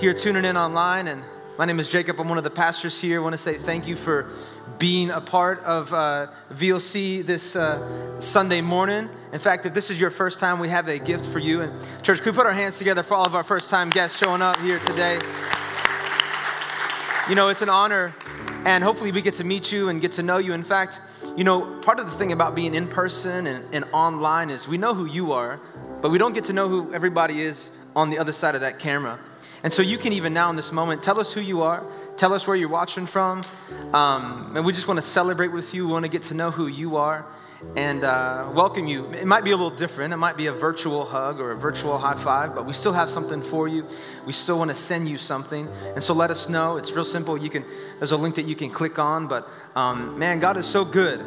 here tuning in online. And my name is Jacob. I'm one of the pastors here. I want to say thank you for being a part of uh, VLC this uh, Sunday morning. In fact, if this is your first time, we have a gift for you. And church, can we put our hands together for all of our first time guests showing up here today? You know, it's an honor, and hopefully we get to meet you and get to know you. In fact, you know, part of the thing about being in person and, and online is we know who you are, but we don't get to know who everybody is on the other side of that camera. And so you can even now in this moment tell us who you are, tell us where you're watching from. Um, and we just want to celebrate with you. We want to get to know who you are and uh, welcome you. It might be a little different. It might be a virtual hug or a virtual high five, but we still have something for you. We still want to send you something. And so let us know. It's real simple. You can, there's a link that you can click on, but um, man, God is so good.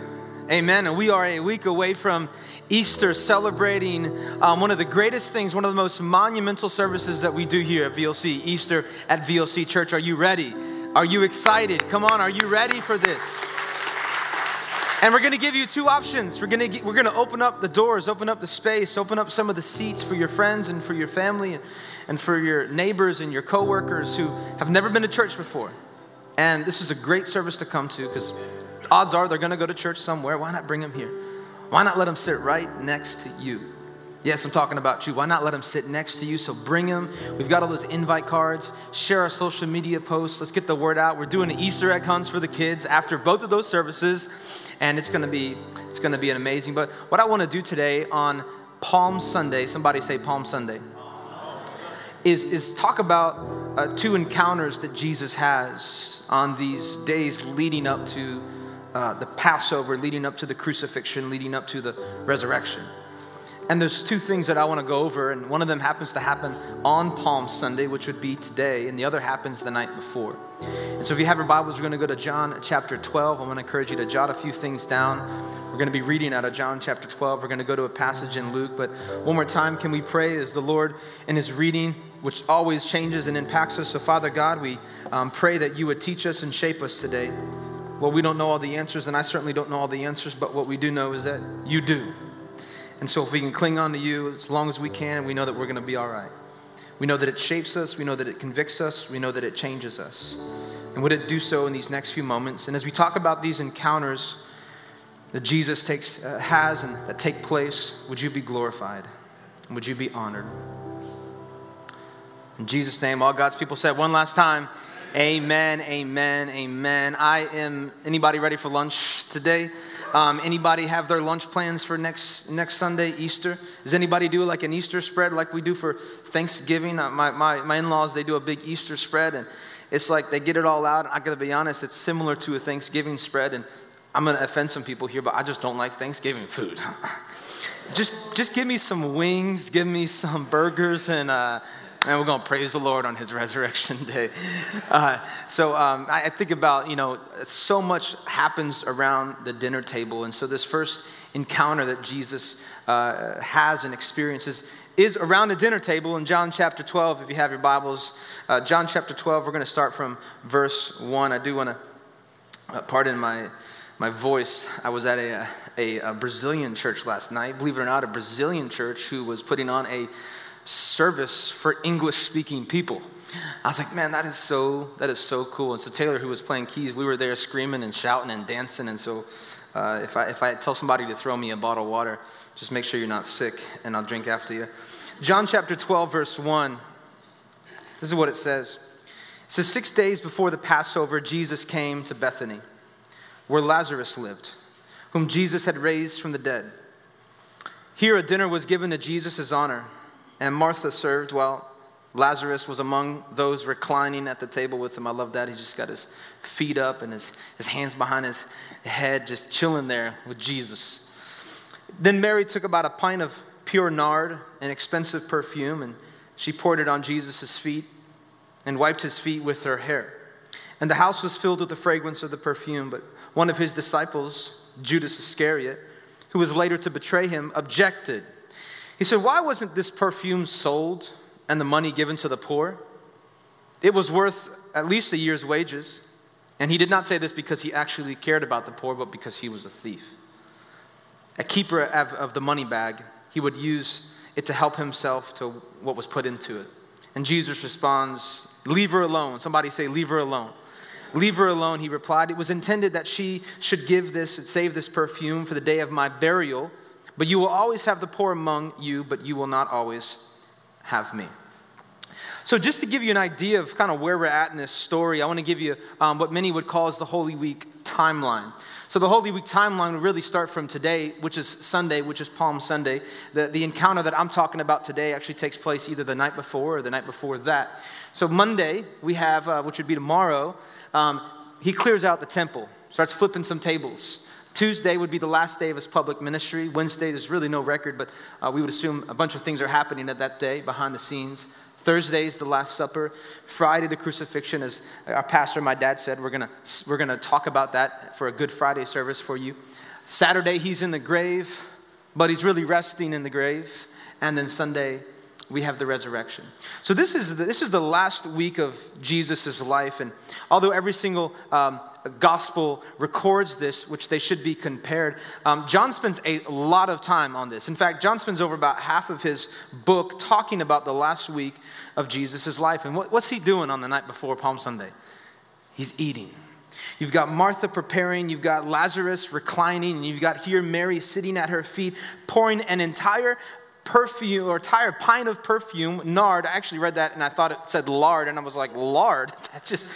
Amen. And we are a week away from Easter, celebrating um, one of the greatest things, one of the most monumental services that we do here at VLC, Easter at VLC Church. Are you ready? Are you excited? Come on, are you ready for this? And we're going to give you two options. We're going to we're to open up the doors, open up the space, open up some of the seats for your friends and for your family and, and for your neighbors and your coworkers who have never been to church before. And this is a great service to come to because odds are they're going to go to church somewhere. Why not bring them here? Why not let them sit right next to you? Yes, I'm talking about you. Why not let them sit next to you? So bring them. We've got all those invite cards. Share our social media posts. Let's get the word out. We're doing Easter egg hunts for the kids after both of those services, and it's to be it's to be an amazing. But what I want to do today on Palm Sunday, somebody say Palm Sunday, is is talk about uh, two encounters that Jesus has on these days leading up to uh, the Passover, leading up to the crucifixion, leading up to the resurrection. And there's two things that I want to go over, and one of them happens to happen on Palm Sunday, which would be today, and the other happens the night before. And so if you have your Bibles, we're going to go to John chapter 12. I'm going to encourage you to jot a few things down. We're going to be reading out of John chapter 12. We're going to go to a passage in Luke, but one more time, can we pray as the Lord in his reading, which always changes and impacts us? So, Father God, we um, pray that you would teach us and shape us today. Lord, we don't know all the answers, and I certainly don't know all the answers, but what we do know is that you do. And so if we can cling on to you as long as we can, we know that we're going to be all right. We know that it shapes us, we know that it convicts us, we know that it changes us. And would it do so in these next few moments? And as we talk about these encounters that Jesus takes, uh, has and that take place, would you be glorified? Would you be honored? In Jesus' name, all God's people said one last time. Amen, amen, amen. I am, anybody ready for lunch today? Um, anybody have their lunch plans for next next Sunday, Easter? Does anybody do like an Easter spread like we do for Thanksgiving? Uh, my, my, my in-laws, they do a big Easter spread and it's like they get it all out. And I gotta be honest, it's similar to a Thanksgiving spread and I'm gonna offend some people here, but I just don't like Thanksgiving food. just, just give me some wings, give me some burgers and uh, and we're going to praise the Lord on his resurrection day. Uh, so um, I, I think about, you know, so much happens around the dinner table. And so this first encounter that Jesus uh, has and experiences is around the dinner table in John chapter 12. If you have your Bibles, uh, John chapter 12, we're going to start from verse 1. I do want to, uh, pardon my, my voice, I was at a, a, a Brazilian church last night. Believe it or not, a Brazilian church who was putting on a service for English speaking people. I was like, man, that is so that is so cool. And so Taylor, who was playing keys, we were there screaming and shouting and dancing. And so uh, if I if I tell somebody to throw me a bottle of water, just make sure you're not sick, and I'll drink after you. John chapter 12, verse 1. This is what it says. It says, Six days before the Passover, Jesus came to Bethany, where Lazarus lived, whom Jesus had raised from the dead. Here a dinner was given to Jesus' honor and Martha served while Lazarus was among those reclining at the table with him. I love that. He just got his feet up and his, his hands behind his head, just chilling there with Jesus. Then Mary took about a pint of pure nard, an expensive perfume, and she poured it on Jesus' feet. and wiped his feet with her hair. And the house was filled with the fragrance of the perfume. But one of his disciples, Judas Iscariot, who was later to betray him, objected. He said, Why wasn't this perfume sold and the money given to the poor? It was worth at least a year's wages. And he did not say this because he actually cared about the poor, but because he was a thief. A keeper of the money bag, he would use it to help himself to what was put into it. And Jesus responds, Leave her alone. Somebody say, Leave her alone. Leave her alone, he replied. It was intended that she should give this and save this perfume for the day of my burial. But you will always have the poor among you, but you will not always have me. So, just to give you an idea of kind of where we're at in this story, I want to give you um, what many would call as the Holy Week timeline. So, the Holy Week timeline would really start from today, which is Sunday, which is Palm Sunday. The, the encounter that I'm talking about today actually takes place either the night before or the night before that. So, Monday, we have, uh, which would be tomorrow, um, he clears out the temple, starts flipping some tables. Tuesday would be the last day of his public ministry. Wednesday, there's really no record, but uh, we would assume a bunch of things are happening at that day behind the scenes. Thursday is the Last Supper. Friday, the crucifixion. As our pastor, my dad said, we're going to we're gonna talk about that for a Good Friday service for you. Saturday, he's in the grave, but he's really resting in the grave. And then Sunday, we have the resurrection. So this is the, this is the last week of Jesus' life. And although every single um, gospel records this, which they should be compared. Um, John spends a lot of time on this. In fact, John spends over about half of his book talking about the last week of Jesus' life. And what, what's he doing on the night before Palm Sunday? He's eating. You've got Martha preparing, you've got Lazarus reclining, and you've got here Mary sitting at her feet, pouring an entire perfume or entire pint of perfume, nard. I actually read that and I thought it said lard, and I was like, lard? That just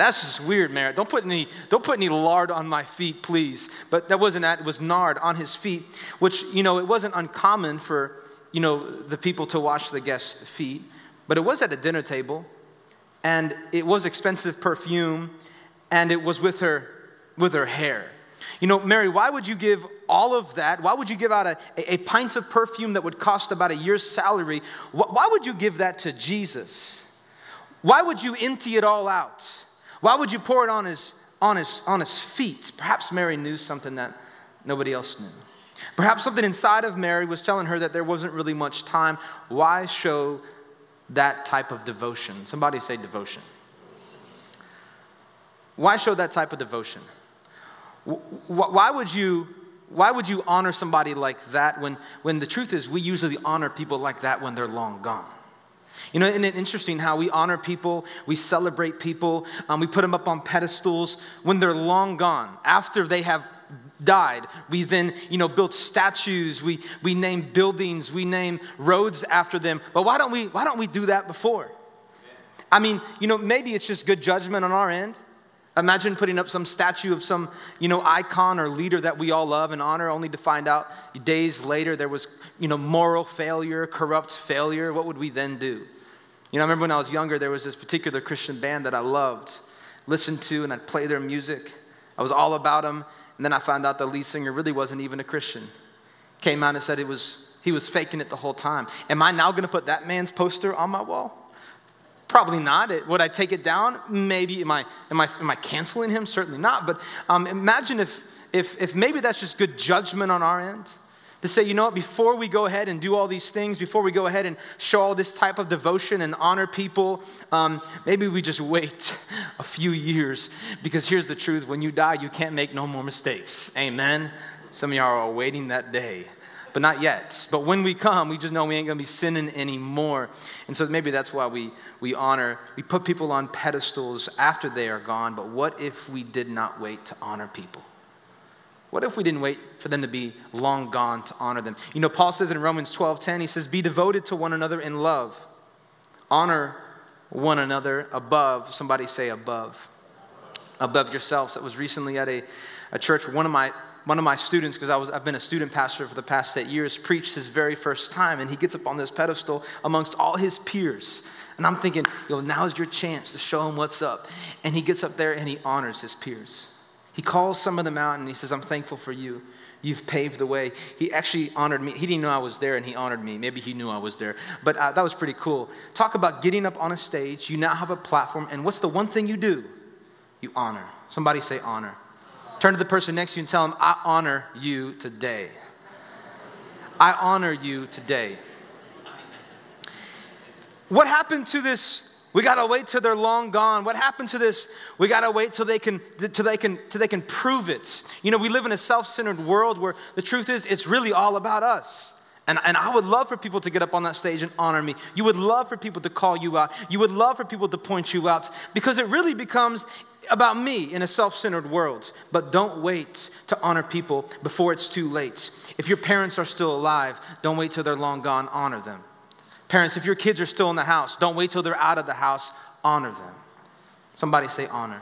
that's just weird, Merritt. Don't put any, don't put any lard on my feet, please. But that wasn't that. It was nard on his feet, which, you know, it wasn't uncommon for, you know, the people to wash the guests' feet. But it was at a dinner table, and it was expensive perfume, and it was with her, with her hair. You know, Mary, why would you give all of that? Why would you give out a, a, a pint of perfume that would cost about a year's salary? Why would you give that to Jesus? Why would you empty it all out? Why would you pour it on his, on his, on his feet? Perhaps Mary knew something that nobody else knew. Perhaps something inside of Mary was telling her that there wasn't really much time. Why show that type of devotion? Somebody say devotion. Why show that type of devotion? Why would you, why would you honor somebody like that when, when the truth is we usually honor people like that when they're long gone? You know, isn't it interesting how we honor people, we celebrate people, um, we put them up on pedestals when they're long gone, after they have died. We then, you know, build statues, we, we name buildings, we name roads after them. But why don't we, why don't we do that before? I mean, you know, maybe it's just good judgment on our end. Imagine putting up some statue of some, you know, icon or leader that we all love and honor, only to find out days later there was, you know, moral failure, corrupt failure. What would we then do? You know, I remember when I was younger, there was this particular Christian band that I loved, listened to, and I'd play their music. I was all about them, and then I found out the lead singer really wasn't even a Christian. Came out and said it was he was faking it the whole time. Am I now going to put that man's poster on my wall? Probably not. It, would I take it down? Maybe. Am I, am I, am I canceling him? Certainly not. But um, imagine if, if, if maybe that's just good judgment on our end to say, you know what, before we go ahead and do all these things, before we go ahead and show all this type of devotion and honor people, um, maybe we just wait a few years. Because here's the truth when you die, you can't make no more mistakes. Amen? Some of y'all are waiting that day, but not yet. But when we come, we just know we ain't gonna be sinning anymore. And so maybe that's why we, we honor, we put people on pedestals after they are gone. But what if we did not wait to honor people? What if we didn't wait for them to be long gone to honor them? You know, Paul says in Romans 12 10, he says, Be devoted to one another in love. Honor one another above, somebody say above, above yourselves. That was recently at a, a church. One of my one of my students, because I was I've been a student pastor for the past eight years, preached his very first time, and he gets up on this pedestal amongst all his peers. And I'm thinking, yo, now's your chance to show him what's up. And he gets up there and he honors his peers. He calls some of them out and he says, I'm thankful for you. You've paved the way. He actually honored me. He didn't know I was there and he honored me. Maybe he knew I was there. But uh, that was pretty cool. Talk about getting up on a stage. You now have a platform. And what's the one thing you do? You honor. Somebody say honor. Turn to the person next to you and tell them, I honor you today. I honor you today. What happened to this? We gotta wait till they're long gone. What happened to this? We gotta wait till they can till they can till they can prove it. You know, we live in a self-centered world where the truth is it's really all about us. And, and I would love for people to get up on that stage and honor me. You would love for people to call you out. You would love for people to point you out because it really becomes about me in a self centered world. But don't wait to honor people before it's too late. If your parents are still alive, don't wait till they're long gone, honor them. Parents, if your kids are still in the house, don't wait till they're out of the house, honor them. Somebody say honor.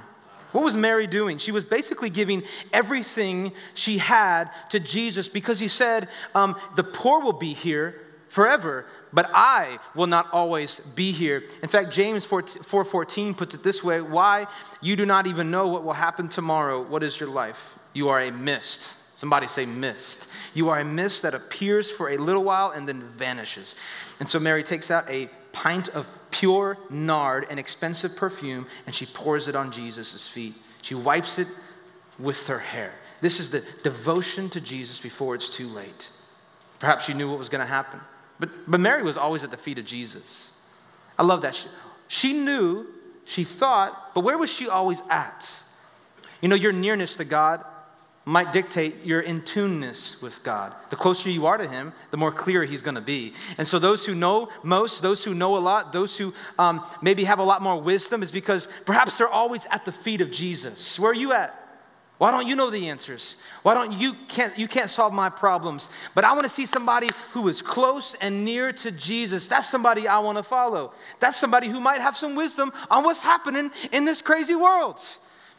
What was Mary doing? She was basically giving everything she had to Jesus because he said, um, The poor will be here forever, but I will not always be here. In fact, James 4:14 puts it this way, why you do not even know what will happen tomorrow. What is your life? You are a mist. Somebody say mist. You are a mist that appears for a little while and then vanishes. And so Mary takes out a pint of pure nard, an expensive perfume, and she pours it on Jesus' feet. She wipes it with her hair. This is the devotion to Jesus before it's too late. Perhaps she knew what was going to happen. But, but Mary was always at the feet of Jesus. I love that. She, she knew, she thought, but where was she always at? You know, your nearness to God might dictate your in tuneness with God. The closer you are to Him, the more clear He's going to be. And so, those who know most, those who know a lot, those who um, maybe have a lot more wisdom, is because perhaps they're always at the feet of Jesus. Where are you at? Why don't you know the answers? Why don't you can't you can't solve my problems? But I want to see somebody who is close and near to Jesus. That's somebody I want to follow. That's somebody who might have some wisdom on what's happening in this crazy world.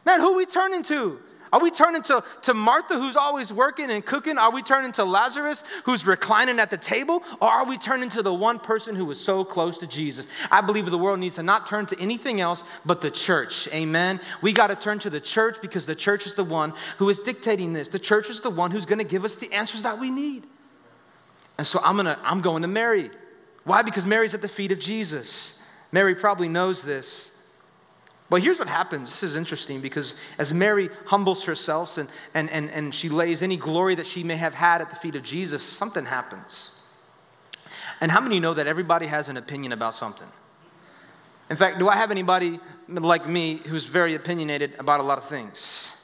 Man, who we turning to? Are we turning to, to Martha, who's always working and cooking? Are we turning to Lazarus, who's reclining at the table? Or are we turning to the one person who was so close to Jesus? I believe the world needs to not turn to anything else but the church. Amen. We got to turn to the church because the church is the one who is dictating this. The church is the one who's going to give us the answers that we need. And so I'm, gonna, I'm going to Mary. Why? Because Mary's at the feet of Jesus. Mary probably knows this. But here's what happens. This is interesting because as Mary humbles herself and, and, and, and she lays any glory that she may have had at the feet of Jesus, something happens. And how many know that everybody has an opinion about something? In fact, do I have anybody like me who's very opinionated about a lot of things?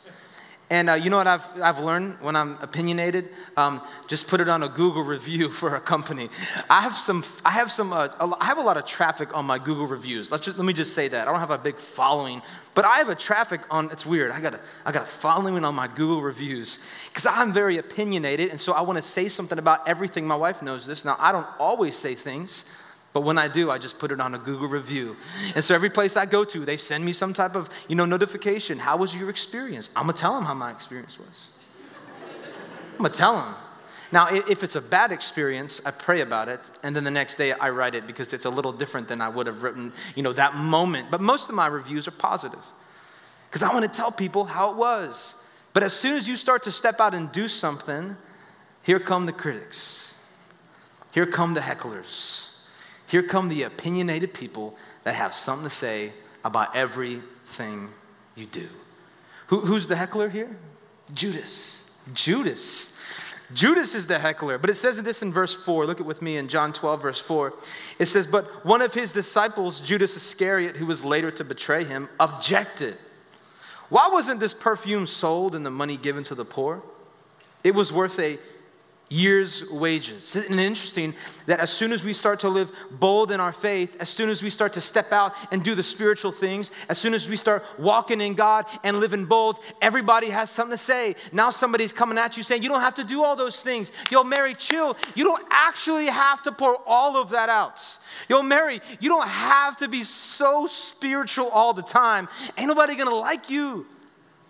And uh, you know what I've, I've learned when I'm opinionated? Um, just put it on a Google review for a company. I have some, I have some, uh, I have a lot of traffic on my Google reviews. Let's just, let me just say that. I don't have a big following, but I have a traffic on, it's weird. I got a, I got a following on my Google reviews because I'm very opinionated. And so I want to say something about everything. My wife knows this. Now, I don't always say things. But when I do, I just put it on a Google review. And so every place I go to, they send me some type of, you know, notification. How was your experience? I'm gonna tell them how my experience was. I'm gonna tell them. Now, if it's a bad experience, I pray about it, and then the next day I write it because it's a little different than I would have written, you know, that moment. But most of my reviews are positive because I want to tell people how it was. But as soon as you start to step out and do something, here come the critics. Here come the hecklers. Here come the opinionated people that have something to say about everything you do. Who, who's the heckler here? Judas. Judas. Judas is the heckler, but it says this in verse 4. Look at with me in John 12, verse 4. It says, But one of his disciples, Judas Iscariot, who was later to betray him, objected. Why wasn't this perfume sold and the money given to the poor? It was worth a year's wages. Isn't it interesting that as soon as we start to live bold in our faith, as soon as we start to step out and do the spiritual things, as soon as we start walking in God and living bold, everybody has something to say. Now somebody's coming at you saying, You don't have to do all those things. Yo, Mary, chill. You don't actually have to pour all of that out. Yo, Mary, you don't have to be so spiritual all the time. Ain't nobody gonna like you.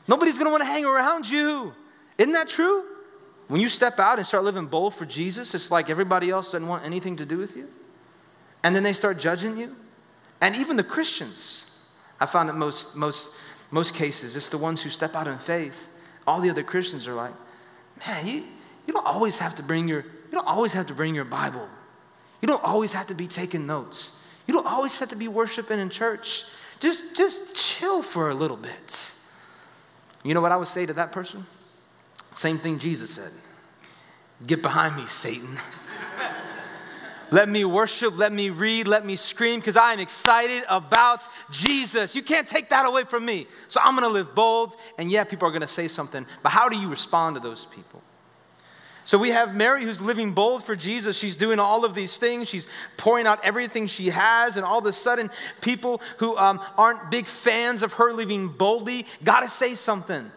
Nobody's gonna wanna hang around you. Isn't that true? When you step out and start living bold for Jesus, it's like everybody else doesn't want anything to do with you. And then they start judging you. And even the Christians, I found that most, most, most cases, it's the ones who step out in faith. All the other Christians are like, man, you, You don't always have to bring your, you don't always have to bring your Bible. You don't always have to be taking notes. You don't always have to be worshiping in church. Just, just chill for a little bit. You know what I would say to that person? Same thing Jesus said Get behind me, Satan. let me worship, let me read, let me scream, because I am excited about Jesus. You can't take that away from me. So I'm gonna live bold, and yeah, people are gonna say something, but how do you respond to those people? So we have Mary who's living bold for Jesus. She's doing all of these things. She's pouring out everything she has. And all of a sudden, people who um, aren't big fans of her living boldly got to say something.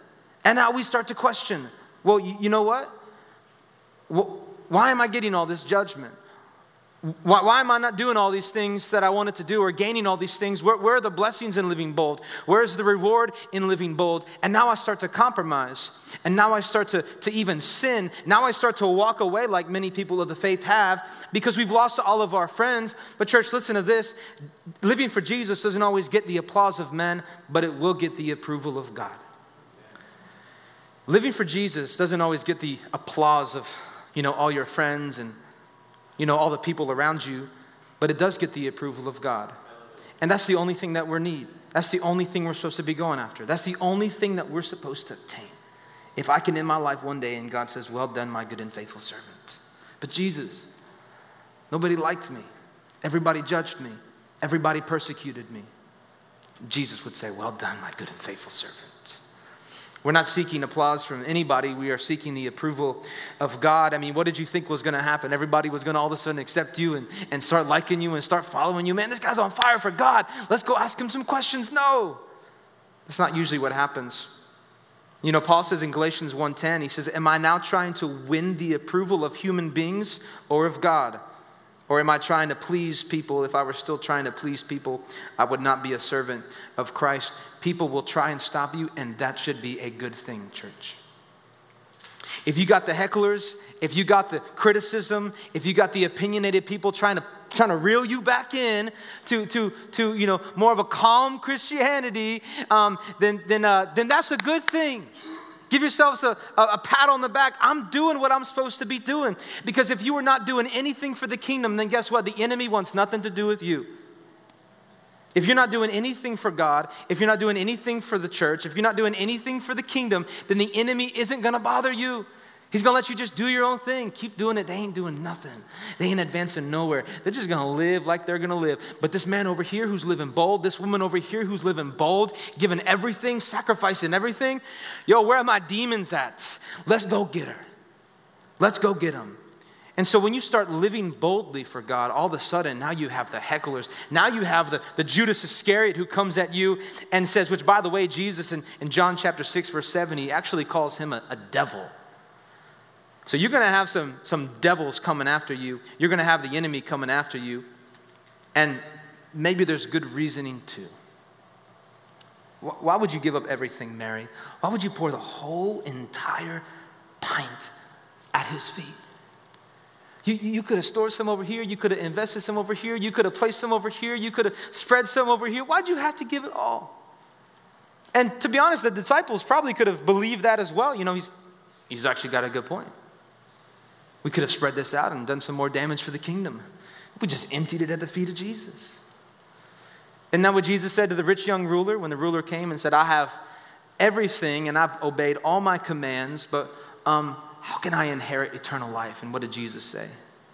And now we start to question well, you, you know what? well? Why am I getting all this judgment? Why, why, am I not doing all these things that I wanted to do or gaining all these things? Where, where, are the blessings in living bold? Where's the reward in living bold? And now I start to compromise. And now I start to, to even sin. Now I start to walk away like many people of the faith have because we've lost all of our friends. But, church, listen to this living for Jesus doesn't always get the applause of men, but it will get the approval of God. Living for Jesus doesn't always get the applause of, you know, all your friends and you know, all the people around you, but it does get the approval of God. And that's the only thing that we need. That's the only thing we're supposed to be going after. That's the only thing that we're supposed to obtain. If I can end my life one day and God says, Well done, my good and faithful servant. But Jesus, nobody liked me. Everybody judged me. Everybody persecuted me. Jesus would say, Well done, my good and faithful servant. We're not seeking applause from anybody. We are seeking the approval of God. I mean, what did you think was going to happen? Everybody was going to all of a sudden accept you and, and start liking you and start following you. Man, this guy's on fire for God. Let's go ask him some questions. No, that's not usually what happens. You know, Paul says in Galatians 1:10, he says, "Am I now trying to win the approval of human beings or of God? Or am I trying to please people? If I were still trying to please people, I would not be a servant of Christ." people will try and stop you, and that should be a good thing, church. If you got the hecklers, if you got the criticism, if you got the opinionated people trying to trying to reel you back in to, to, to you know, more of a calm Christianity, um, then, then, uh, then that's a good thing. Give yourselves a, a, a, pat on the back. I'm doing what I'm supposed to be doing. Because if you are not doing anything for the kingdom, then guess what? The enemy wants nothing to do with you. If you're not doing anything for God, if you're not doing anything for the church, if you're not doing anything for the kingdom, then the enemy isn't gonna bother you. He's gonna let you just do your own thing. Keep doing it. They ain't doing nothing. They ain't advancing nowhere. They're just gonna live like they're gonna live. But this man over here who's living bold, this woman over here who's living bold, giving everything, sacrificing everything, yo, where are my demons at? Let's go get her. Let's go get them. And so when you start living boldly for God, all of a sudden now you have the hecklers. Now you have the, the Judas Iscariot who comes at you and says, which by the way, Jesus in, in John chapter 6, verse 7, he actually calls him a, a devil. So you're going to have some, some devils coming after you. You're going to have the enemy coming after you. And maybe there's good reasoning too. Why would you give up everything, Mary? Why would you pour the whole entire pint at his feet? You, you could have stored some over here. You could have invested some over here. You could have placed some over here. You could have spread some over here. Why'd you have to give it all? And to be honest, the disciples probably could have believed that as well. You know, he's, he's actually got a good point. We could have spread this out and done some more damage for the kingdom. We just emptied it at the feet of Jesus. Isn't that what Jesus said to the rich young ruler when the ruler came and said, I have everything and I've obeyed all my commands, but um, how can I inherit eternal life? And what did Jesus say?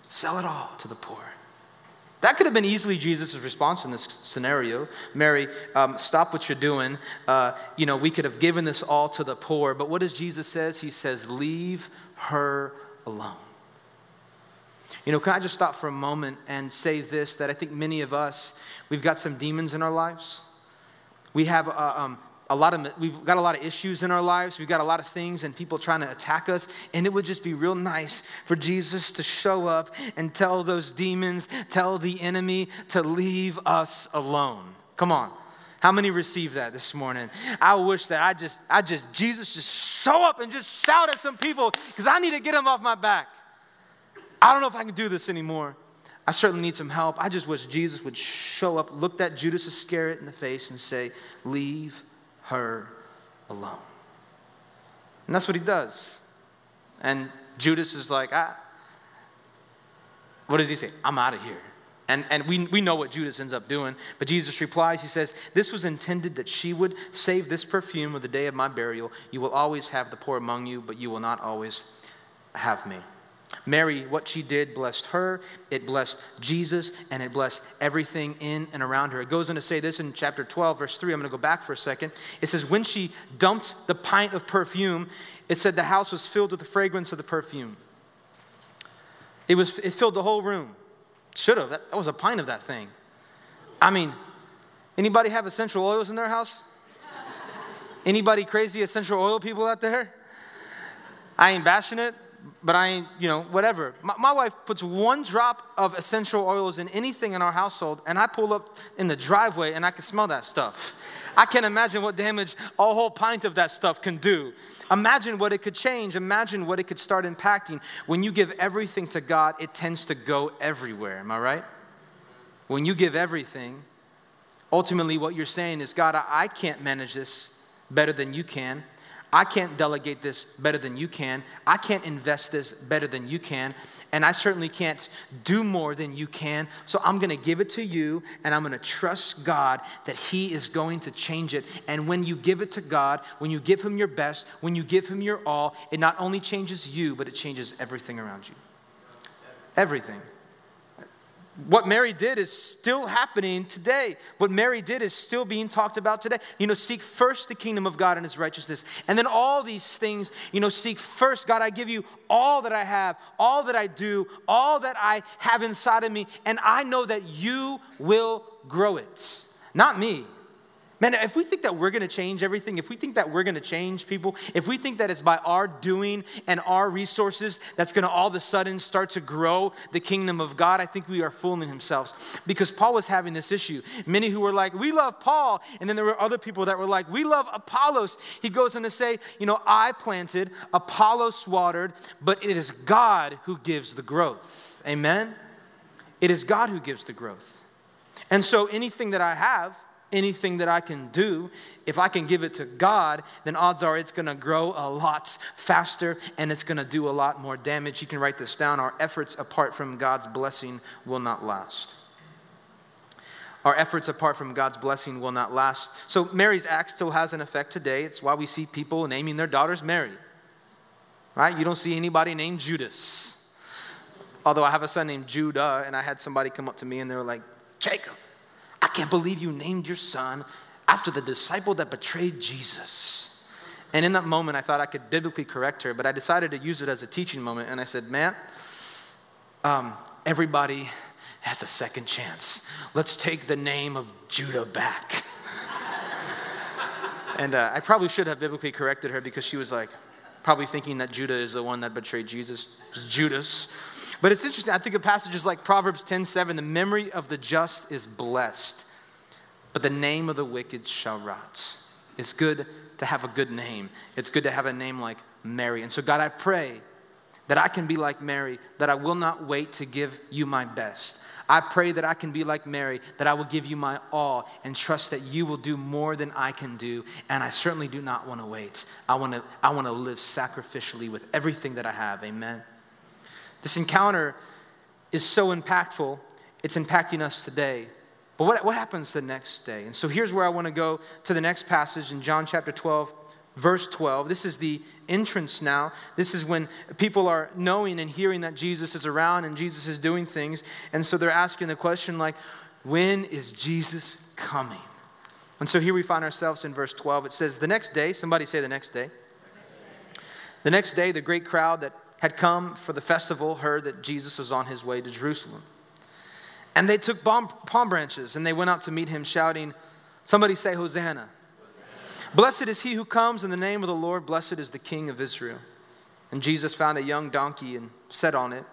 Sell it all to the poor. That could have been easily Jesus' response in this scenario. Mary, um, stop what you're doing. Uh, you know, we could have given this all to the poor. But what does Jesus says? He says, leave her alone. You know, can I just stop for a moment and say this that I think many of us, we've got some demons in our lives. We have uh, um, a lot of we've got a lot of issues in our lives. We've got a lot of things and people trying to attack us. And it would just be real nice for jesus to show up and tell those demons tell the enemy to leave us alone. Come on. How many received that this morning? I wish that i just i just jesus just show up and just shout at some people because i need to get them off my back i don't know if i can do this anymore I certainly need some help. I just wish Jesus would show up, look that Judas Iscariot in the face, and say, Leave her alone. And that's what he does. And Judas is like, ah, what does he say? I'm out of here. And, and we, we know what Judas ends up doing. But Jesus replies, He says, This was intended that she would save this perfume for the day of my burial. You will always have the poor among you, but you will not always have me. Mary, what she did blessed her, it blessed Jesus, and it blessed everything in and around her. It goes on to say this in chapter 12, verse 3. I'm going to go back for a second. It says, When she dumped the pint of perfume, it said the house was filled with the fragrance of the perfume. It, was, it filled the whole room. Should have. That, that was a pint of that thing. I mean, anybody have essential oils in their house? Anybody crazy essential oil people out there? I ain't bashing it, but I you know, whatever. My, my, wife puts one drop of essential oils in anything in our household, and I pull up in the driveway and I can smell that stuff. I can't imagine what damage a whole pint of that stuff can do. Imagine what it could change. Imagine what it could start impacting. When you give everything to God, it tends to go everywhere. Am I right? When you give everything, ultimately what you're saying is, God, I can't manage this better than you can. I can't delegate this better than you can. I can't invest this better than you can. And I certainly can't do more than you can. So I'm going to give it to you and I'm going to trust God that He is going to change it. And when you give it to God, when you give Him your best, when you give Him your all, it not only changes you, but it changes everything around you. Everything. What Mary did is still happening today. What Mary did is still being talked about today. You know, seek first the kingdom of God and his righteousness. And then all these things, you know, seek first, God, I give you all that I have, all that I do, all that I have inside of me, and I know that you will grow it. Not me. Man, if we think that we're going to change everything, if we think that we're going to change people, if we think that it's by our doing and our resources that's going to all of a sudden start to grow the kingdom of God, I think we are fooling ourselves. Because Paul was having this issue. Many who were like, we love Paul. And then there were other people that were like, we love Apollos. He goes on to say, you know, I planted, Apollos watered, but it is God who gives the growth. Amen? It is God who gives the growth. And so anything that I have, anything that I can do, if I can give it to God, then odds are it's going to grow a lot faster and it's going to do a lot more damage. You can write this down. Our efforts apart from God's blessing will not last. Our efforts apart from God's blessing will not last. So Mary's act still has an effect today. It's why we see people naming their daughters Mary. Right? You don't see anybody named Judas. Although I have a son named Judah, and I had somebody come up to me and they were like, Jacob, I can't believe you named your son after the disciple that betrayed Jesus. And in that moment, I thought I could biblically correct her, but I decided to use it as a teaching moment. And I said, Man, um, everybody has a second chance. Let's take the name of Judah back. and uh, I probably should have biblically corrected her because she was like, probably thinking that Judah is the one that betrayed Jesus. It was Judas. But it's interesting. I think of passages like Proverbs 10 7, the memory of the just is blessed, but the name of the wicked shall rot. It's good to have a good name. It's good to have a name like Mary. And so, God, I pray that I can be like Mary, that I will not wait to give you my best. I pray that I can be like Mary, that I will give you my all and trust that you will do more than I can do. And I certainly do not want to wait. I want to, I want to live sacrificially with everything that I have. Amen. This encounter is so impactful, it's impacting us today. But what, what happens the next day? And so here's where I want to go to the next passage in John chapter 12, verse 12. This is the entrance now. This is when people are knowing and hearing that Jesus is around and Jesus is doing things. And so they're asking the question, like, when is Jesus coming? And so here we find ourselves in verse 12. It says, The next day, somebody say the next day. The next day, the great crowd that had come for the festival heard that Jesus was on his way to Jerusalem. And they took palm, palm branches and they went out to meet him, shouting, Somebody say, Hosanna. Blessed is he who comes in the name of the Lord. Blessed is the King of Israel. And Jesus found a young donkey and sat on it,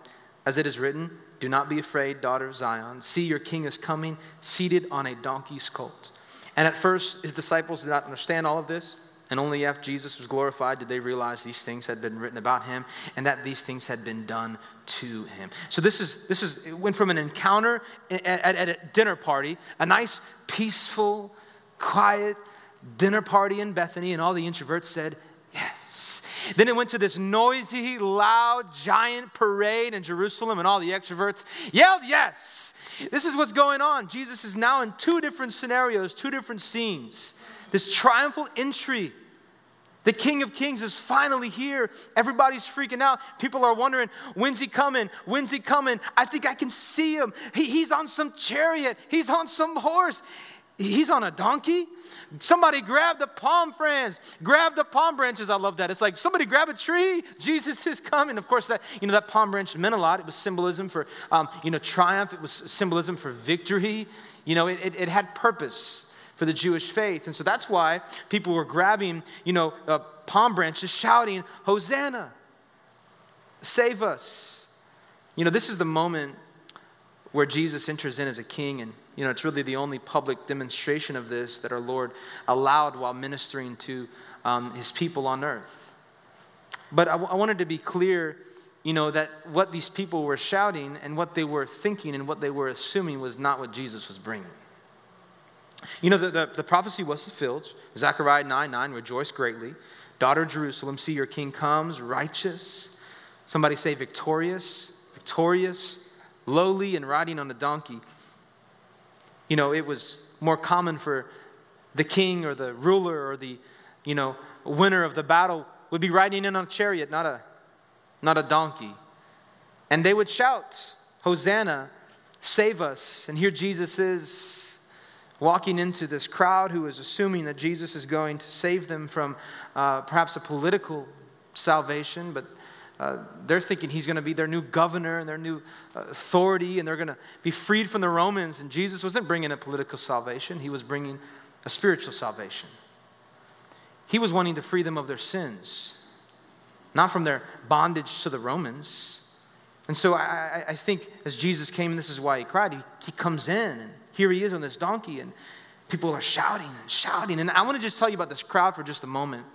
as it is written, Do not be afraid, daughter of Zion. See, your king is coming, seated on a donkey's colt. And at first, his disciples did not understand all of this. And only after Jesus was glorified did they realize these things had been written about him and that these things had been done to him. So this is this is it went from an encounter at, at, at a dinner party, a nice, peaceful, quiet dinner party in Bethany, and all the introverts said, Yes. Then it went to this noisy, loud, giant parade in Jerusalem, and all the extroverts yelled yes. This is what's going on. Jesus is now in two different scenarios, two different scenes. This triumphal entry. The King of Kings is finally here. Everybody's freaking out. People are wondering, when's he coming? When's he coming? I think I can see him. He, he's on some chariot, he's on some horse, he's on a donkey. Somebody grab the palm branches. Grab the palm branches. I love that. It's like somebody grab a tree. Jesus is coming. Of course, that you know that palm branch meant a lot. It was symbolism for um, you know triumph. It was symbolism for victory. You know, it, it, it, had purpose for the Jewish faith, and so that's why people were grabbing you know uh, palm branches, shouting, "Hosanna! Save us!" You know, this is the moment where Jesus enters in as a king and you know, it's really the only public demonstration of this that our Lord allowed while ministering to um, his people on earth. But I, w- I wanted to be clear, you know, that what these people were shouting and what they were thinking and what they were assuming was not what Jesus was bringing. You know, the, the, the prophecy was fulfilled. Zechariah 9 9, rejoice greatly. Daughter Jerusalem, see your king comes, righteous. Somebody say victorious, victorious, lowly, and riding on a donkey. You know, it was more common for the king or the ruler or the, you know, winner of the battle would be riding in on a chariot, not a, not a donkey. And they would shout, Hosanna, save us. And here Jesus is walking into this crowd who is assuming that Jesus is going to save them from uh, perhaps a political salvation, but uh, they're thinking he's going to be their new governor and their new uh, authority, and they're going to be freed from the Romans. And Jesus wasn't bringing a political salvation, he was bringing a spiritual salvation. He was wanting to free them of their sins, not from their bondage to the Romans. And so I, I think as Jesus came, and this is why he cried, he, he comes in, and here he is on this donkey, and people are shouting and shouting. And I want to just tell you about this crowd for just a moment.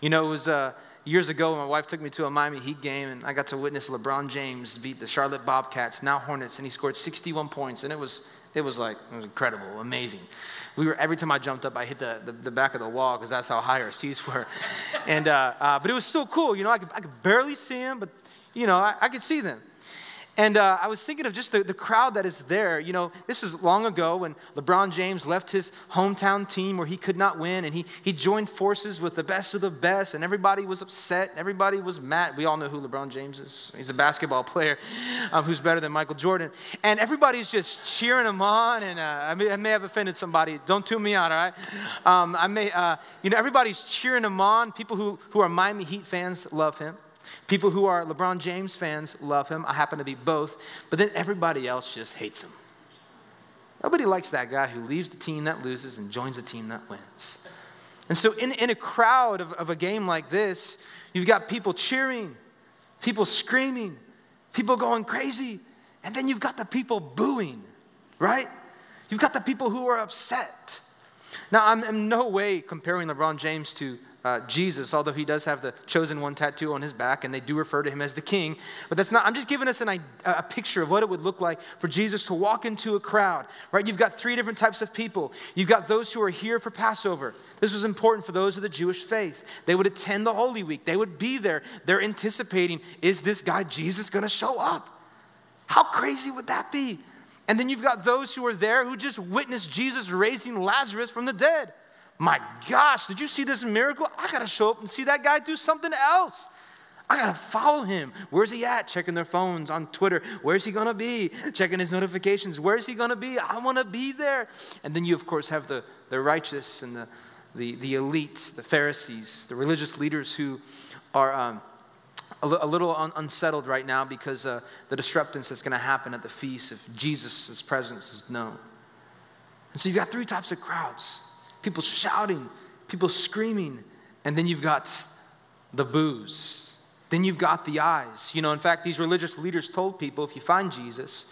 You know, it was. Uh, years ago, my wife took me to a Miami Heat game, and I got to witness LeBron James beat the Charlotte Bobcats, now Hornets, and he scored 61 points, and it was it was like it was incredible, amazing. We were every time I jumped up, I hit the, the, the back of the wall because that's how high our seats were, and uh, uh, but it was so cool. You know, I could, I could barely see him, but you know, I, I could see them. And uh, I was thinking of just the, the crowd that is there. You know, this is long ago when LeBron James left his hometown team where he could not win, and he, he joined forces with the best of the best, and everybody was upset. Everybody was mad. We all know who LeBron James is. He's a basketball player um, who's better than Michael Jordan. And everybody's just cheering him on, and uh, I, may, I, may, have offended somebody. Don't tune me out, all right? Um, I may, uh, you know, everybody's cheering him on. People who, who are Miami Heat fans love him. People who are LeBron James fans love him. I happen to be both. But then everybody else just hates him. Nobody likes that guy who leaves the team that loses and joins the team that wins. And so, in, in a crowd of, of a game like this, you've got people cheering, people screaming, people going crazy, and then you've got the people booing, right? You've got the people who are upset. Now, I'm in no way comparing LeBron James to uh, Jesus, although he does have the chosen one tattoo on his back, and they do refer to him as the king. But that's not, I'm just giving us an, a picture of what it would look like for Jesus to walk into a crowd, right? You've got three different types of people. You've got those who are here for Passover. This was important for those of the Jewish faith. They would attend the Holy Week, they would be there. They're anticipating, is this guy Jesus gonna show up? How crazy would that be? And then you've got those who are there who just witnessed Jesus raising Lazarus from the dead. My gosh, did you see this miracle? I got to show up and see that guy do something else. I got to follow him. Where's he at? Checking their phones on Twitter. Where's he to be? Checking his notifications. Where's he to be? I want to be there. And then you, of course, have the, the righteous and the, the, the elite, the Pharisees, the religious leaders who are um, a, little un- unsettled right now because uh, the disruptance that's to happen at the feast if Jesus' presence is known. And so you've got three types of crowds people shouting, people screaming, and then you've got the boos. Then you've got the eyes. You know, in fact, these religious leaders told people if you find Jesus,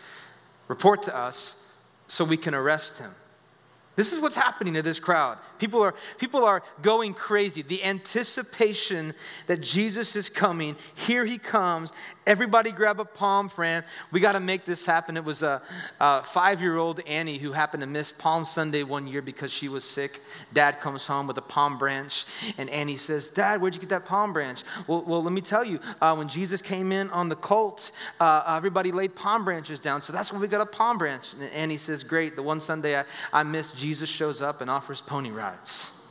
report to us so we can arrest him. This is what's happening to this crowd. People are, people are going crazy. The anticipation that Jesus is coming, here he comes, Everybody grab a palm, frond. We got to make this happen. It was a, a five year old Annie who happened to miss Palm Sunday one year because she was sick. Dad comes home with a palm branch, and Annie says, Dad, where'd you get that palm branch? Well, well let me tell you, uh, when Jesus came in on the colt, uh, everybody laid palm branches down. So that's when we got a palm branch. And Annie says, Great. The one Sunday I, I missed, Jesus shows up and offers pony rides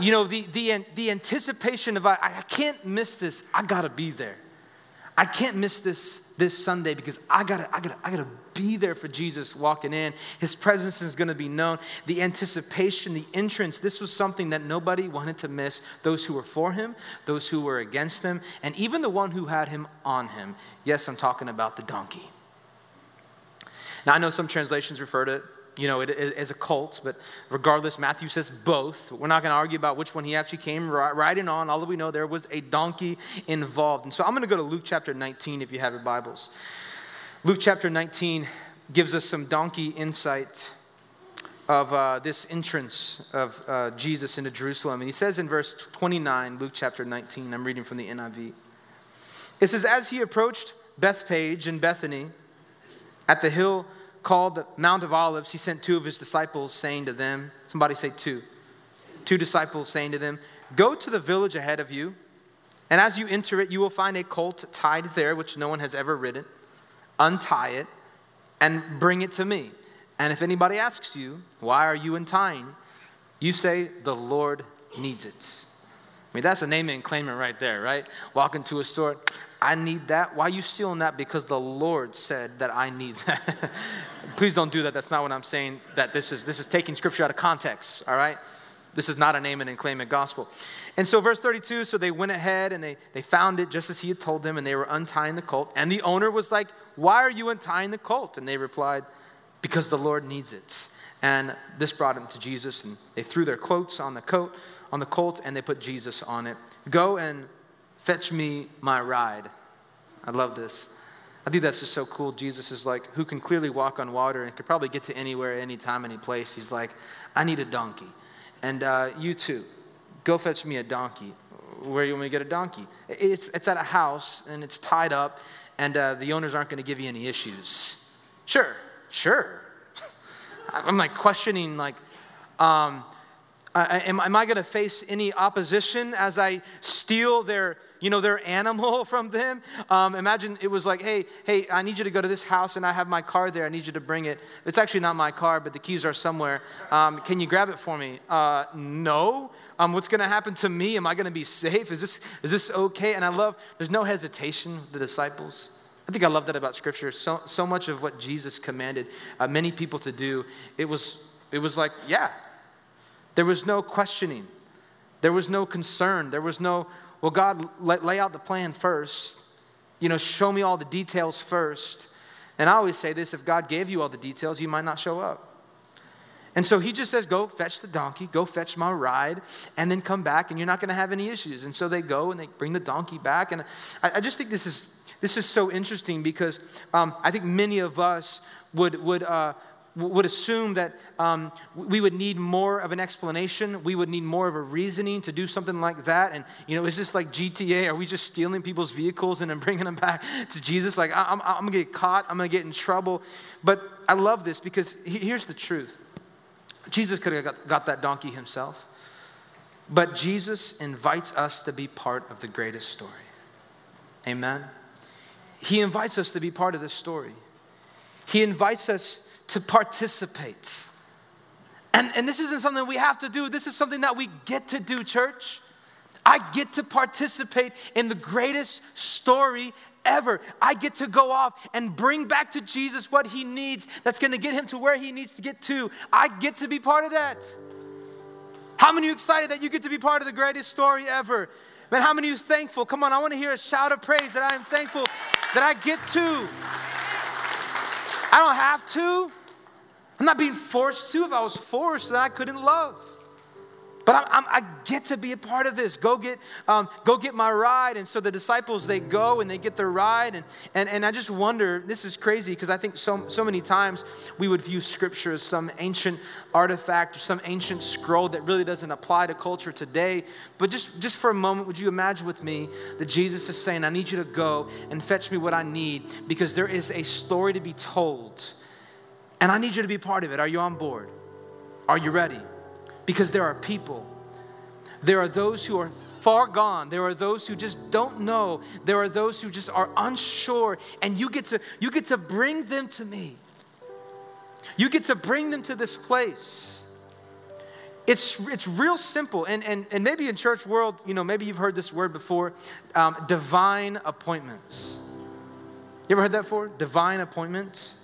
you know, the, the, the anticipation of, I, I can't miss this, I gotta be there. I can't miss this this Sunday because I gotta, I gotta, I gotta be there for Jesus walking in. His presence is gonna be known. The anticipation, the entrance, this was something that nobody wanted to miss. Those who were for him, those who were against him, and even the one who had him on him. Yes, I'm talking about the donkey. Now, I know some translations refer to you know, it, it, as a cult, but regardless, Matthew says both. We're not going to argue about which one he actually came riding on. All that we know, there was a donkey involved. And so I'm going to go to Luke chapter 19 if you have your Bibles. Luke chapter 19 gives us some donkey insight of uh, this entrance of uh, Jesus into Jerusalem. And he says in verse 29, Luke chapter 19, I'm reading from the NIV. It says, As he approached Bethphage and Bethany at the hill called the Mount of Olives, he sent two of his disciples, saying to them, Somebody say two. Two disciples saying to them, Go to the village ahead of you, and as you enter it, you will find a colt tied there, which no one has ever ridden. Untie it and bring it to me. And if anybody asks you, Why are you untying? You say, The Lord needs it. I mean, that's a name and claiming right there, right? Walk into a store, I need that. Why are you stealing that? Because the Lord said that I need that. Please don't do that. That's not what I'm saying. That this is this is taking scripture out of context, all right? This is not a name and claim gospel. And so, verse 32 so they went ahead and they, they found it just as he had told them, and they were untying the colt. And the owner was like, Why are you untying the colt? And they replied, Because the Lord needs it. And this brought him to Jesus, and they threw their cloaks on the coat on the colt and they put Jesus on it. Go and fetch me my ride. I love this. I think that's just so cool. Jesus is like, who can clearly walk on water and could probably get to anywhere, anytime, any place. He's like, I need a donkey. And uh, you too, go fetch me a donkey. Where you want me to get a donkey? It's, it's at a house and it's tied up, and uh, the owners aren't going to give you any issues. Sure, sure. I'm like questioning, like, um, uh, am, am I going to face any opposition as I steal their, you know, their animal from them? Um, imagine it was like, hey, hey, I need you to go to this house and I have my car there. I need you to bring it. It's actually not my car, but the keys are somewhere. Um, can you grab it for me? Uh, no. Um, what's going to happen to me? Am I going to be safe? Is this, is this okay? And I love, there's no hesitation, the disciples. I think I love that about Scripture. So, so much of what Jesus commanded uh, many people to do, it was, it was like, yeah, there was no questioning. There was no concern. There was no, well, God, lay out the plan first. You know, show me all the details first. And I always say this if God gave you all the details, you might not show up. And so he just says, Go fetch the donkey, go fetch my ride, and then come back, and you're not going to have any issues. And so they go and they bring the donkey back. And I, I just think this is, this is so interesting because um, I think many of us would, would uh, would assume that um, we would need more of an explanation. We would need more of a reasoning to do something like that. And, you know, is this like GTA? Are we just stealing people's vehicles and then bringing them back to Jesus? Like, I'm, I'm going to get caught. I'm going to get in trouble. But I love this because here's the truth Jesus could have got, got that donkey himself. But Jesus invites us to be part of the greatest story. Amen? He invites us to be part of this story. He invites us to participate. And, and this isn't something we have to do, this is something that we get to do, church. I get to participate in the greatest story ever. I get to go off and bring back to Jesus what he needs that's to get him to where he needs to get to. I get to be part of that. How many of you excited that you get to be part of the greatest story ever? Man, how many of you thankful? Come on, I want to hear a shout of praise that I am thankful that I get to. I don't have to. I'm not being forced to. If I was forced, then I couldn't love. But I'm, I'm, i get to be a part of this. Go get, um, go get my ride. And so the disciples, they go and they get their ride. And, and, and I just wonder, this is crazy because I think so, so many times we would view scripture as some ancient artifact or some ancient scroll that really doesn't apply to culture today. But just, just for a moment, would you imagine with me that Jesus is saying, I need you to go and fetch me what I need because there is a story to be told. And I need you to be part of it. Are you on board? Are you ready? Because there are people. There are those who are far gone. There are those who just don't know. There are those who just are unsure. And you get to, you get to bring them to me. You get to bring them to this place. It's, it's real simple. And, and, and maybe in church world, you know, maybe you've heard this word before, um, divine appointments. You ever heard that before? Divine appointments.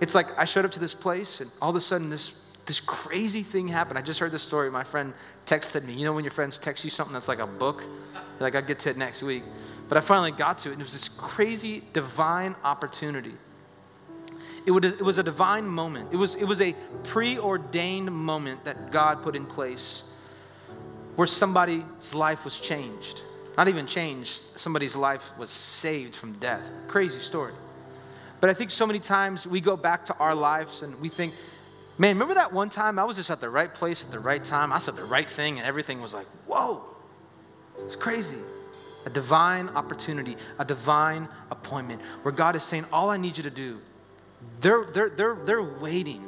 It's like I showed up to this place and all of a sudden this this crazy thing happened. I just heard this story. My friend texted me. You know when your friends text you something that's like a book? Like, I'll get to it next week. But I finally got to it, and it was this crazy divine opportunity. It, would, it was a divine moment. It was, it was a preordained moment that God put in place where somebody's life was changed. Not even changed, somebody's life was saved from death. Crazy story. But I think so many times we go back to our lives and we think, Man, remember that one time I was just at the right place at the right time? I said the right thing, and everything was like, whoa. It's crazy. A divine opportunity, a divine appointment where God is saying, All I need you to do, they're, they're, they're, they're waiting.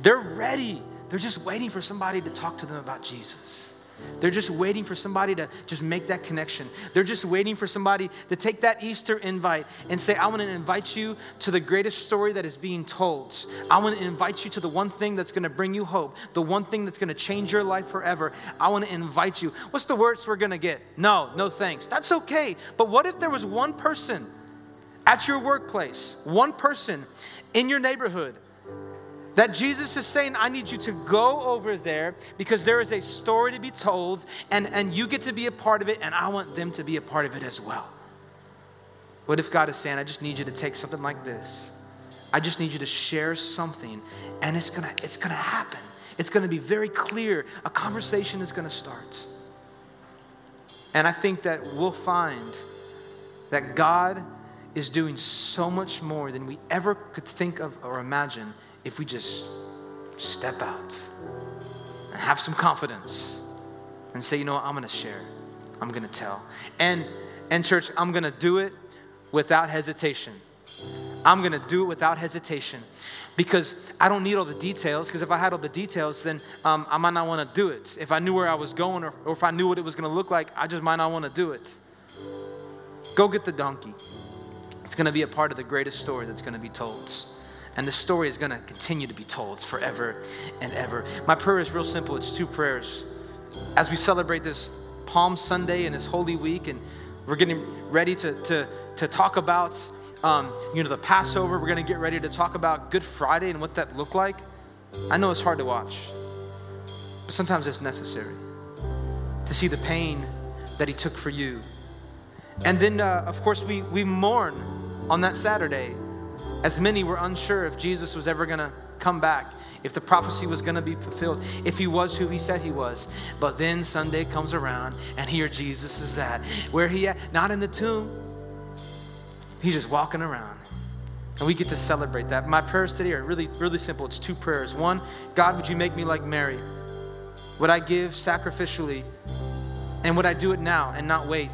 They're ready. They're just waiting for somebody to talk to them about Jesus. They're just waiting for somebody to just make that connection. They're just waiting for somebody to take that Easter invite and say, I want to invite you to the greatest story that is being told. I want to invite you to the one thing that's going to bring you hope, the one thing that's going to change your life forever. I want to invite you. What's the worst we're going to get? No, no thanks. That's okay. But what if there was one person at your workplace, one person in your neighborhood, that Jesus is saying, I need you to go over there because there is a story to be told, and, and you get to be a part of it, and I want them to be a part of it as well. What if God is saying, I just need you to take something like this? I just need you to share something, and it's gonna, it's gonna happen. It's gonna be very clear. A conversation is gonna start. And I think that we'll find that God is doing so much more than we ever could think of or imagine if we just step out and have some confidence and say, you know what, I'm gonna share, I'm gonna tell. And and church, I'm gonna do it without hesitation. I'm gonna do it without hesitation because I don't need all the details. Because if I had all the details, then um, I might not want to do it. If I knew where I was going, or, or if I knew what it was to look like, I just might not want to do it. Go get the donkey. It's to be a part of the greatest story that's to be told. And the story is going to continue to be told forever and ever. My prayer is real simple it's two prayers. As we celebrate this Palm Sunday and this Holy Week, and we're getting ready to, to, to talk about um, you know, the Passover, we're going to get ready to talk about Good Friday and what that looked like. I know it's hard to watch, but sometimes it's necessary to see the pain that He took for you. And then, uh, of course, we, we mourn on that Saturday as many were unsure if Jesus was ever going to come back, if the prophecy was going to be fulfilled, if he was who he said he was. But then Sunday comes around, and here Jesus is at. Where he at? Not in the tomb. He's just walking around. And we get to celebrate that. My prayers today are really, really simple. It's two prayers. One, God, would you make me like Mary? Would I give sacrificially? And would I do it now and not wait?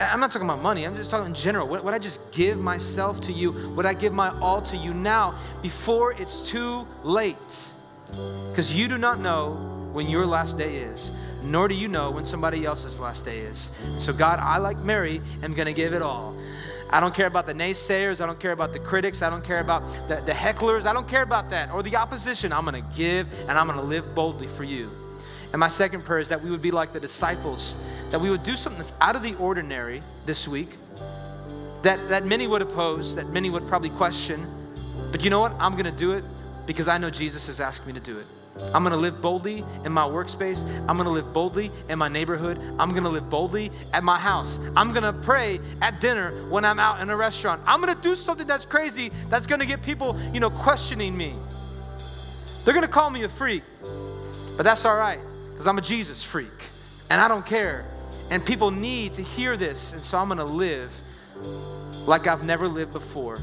I'm not talking about money, I'm just talking in general. Would, would I just give myself to you? Would I give my all to you now before it's too late? Because you do not know when your last day is, nor do you know when somebody else's last day is. So, God, I, like Mary, am going to give it all. I don't care about the naysayers. I don't care about the critics. I don't care about the, the hecklers. I don't care about that or the opposition. I'm going to give and I'm going to live boldly for you. And my second prayer is that we would be like the disciples, that we would do something that's out of the ordinary this week, that, that many would oppose, that many would probably question. But you know what? I'm going to do it because I know Jesus has asked me to do it. I'm going to live boldly in my workspace. I'm going to live boldly in my neighborhood. I'm going to live boldly at my house. I'm going to pray at dinner when I'm out in a restaurant. I'm going to do something that's crazy that's going to get people, you know, questioning me. They're going to call me a freak, but that's all right because I'm a Jesus freak and I don't care. And people need to hear this. And so I'm going to live like I've never lived before.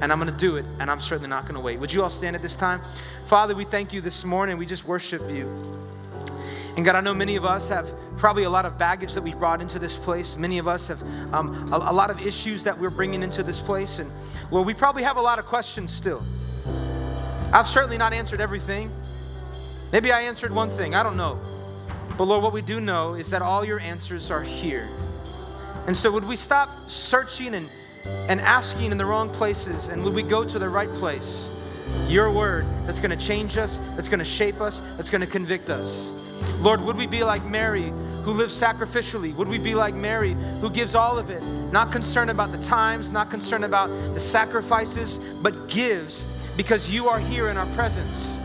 And I'm going to do it. And I'm certainly not going to wait. Would you all stand at this time? Father, we thank you this morning. We just worship you. And God, I know many of us have probably a lot of baggage that we brought into this place. Many of us have um, a, a lot of issues that we're bringing into this place. And Lord, we probably have a lot of questions still. I've certainly not answered everything. Maybe I answered one thing, I don't know. But Lord, what we do know is that all your answers are here. And so, would we stop searching and, and asking in the wrong places? And would we go to the right place? Your word that's going to change us, that's going to shape us, that's going to convict us. Lord, would we be like Mary who lives sacrificially? Would we be like Mary who gives all of it, not concerned about the times, not concerned about the sacrifices, but gives because you are here in our presence?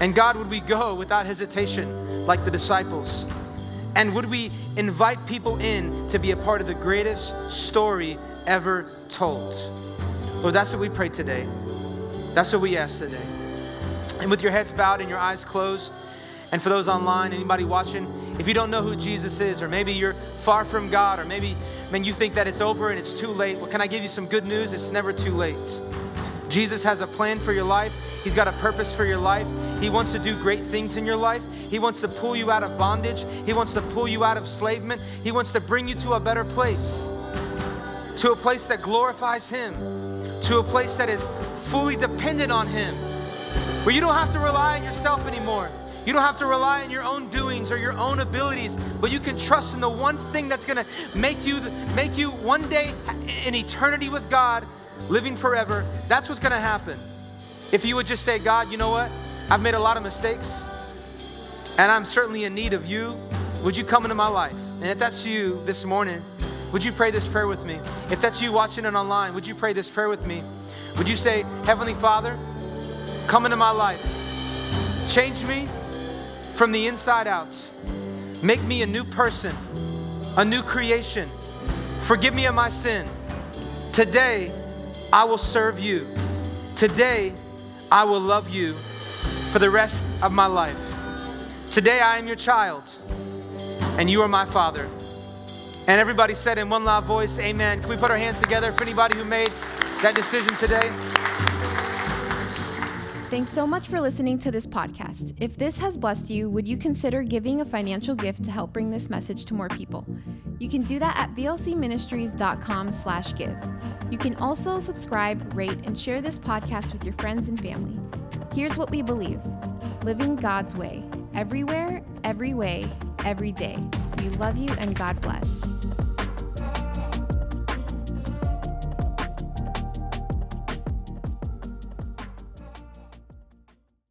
And God, would we go without hesitation like the disciples? And would we invite people in to be a part of the greatest story ever told? Lord, that's what we pray today. That's what we ask today. And with your heads bowed and your eyes closed, and for those online, anybody watching, if you don't know who Jesus is, or maybe you're far from God, or maybe man, you think that it's over and it's too late, well, can I give you some good news? It's never too late. Jesus has a plan for your life. He's got a purpose for your life. He wants to do great things in your life. He wants to pull you out of bondage. He wants to pull you out of slavement. He wants to bring you to a better place, to a place that glorifies Him, to a place that is fully dependent on Him, where you don't have to rely on yourself anymore. You don't have to rely on your own doings or your own abilities, but you can trust in the one thing that's going to make you make you one day in eternity with God, living forever. That's what's going to happen. If you would just say, God, you know what? I've made a lot of mistakes, and I'm certainly in need of you. Would you come into my life? And if that's you this morning, would you pray this prayer with me? If that's you watching it online, would you pray this prayer with me? Would you say, Heavenly Father, come into my life, change me from the inside out. Make me a new person, a new creation. Forgive me of my sin. Today, I will serve you. Today, I will love you for the rest of my life. Today, I am your child, and you are my father. And everybody said in one loud voice, Amen. Can we put our hands together for anybody who made that decision today? Thanks so much for listening to this podcast. If this has blessed you, would you consider giving a financial gift to help bring this message to more people? You can do that at vlcministries.com/give. You can also subscribe, rate, and share this podcast with your friends and family. Here's what we believe: living God's way, everywhere, every way, every day. We love you and God bless.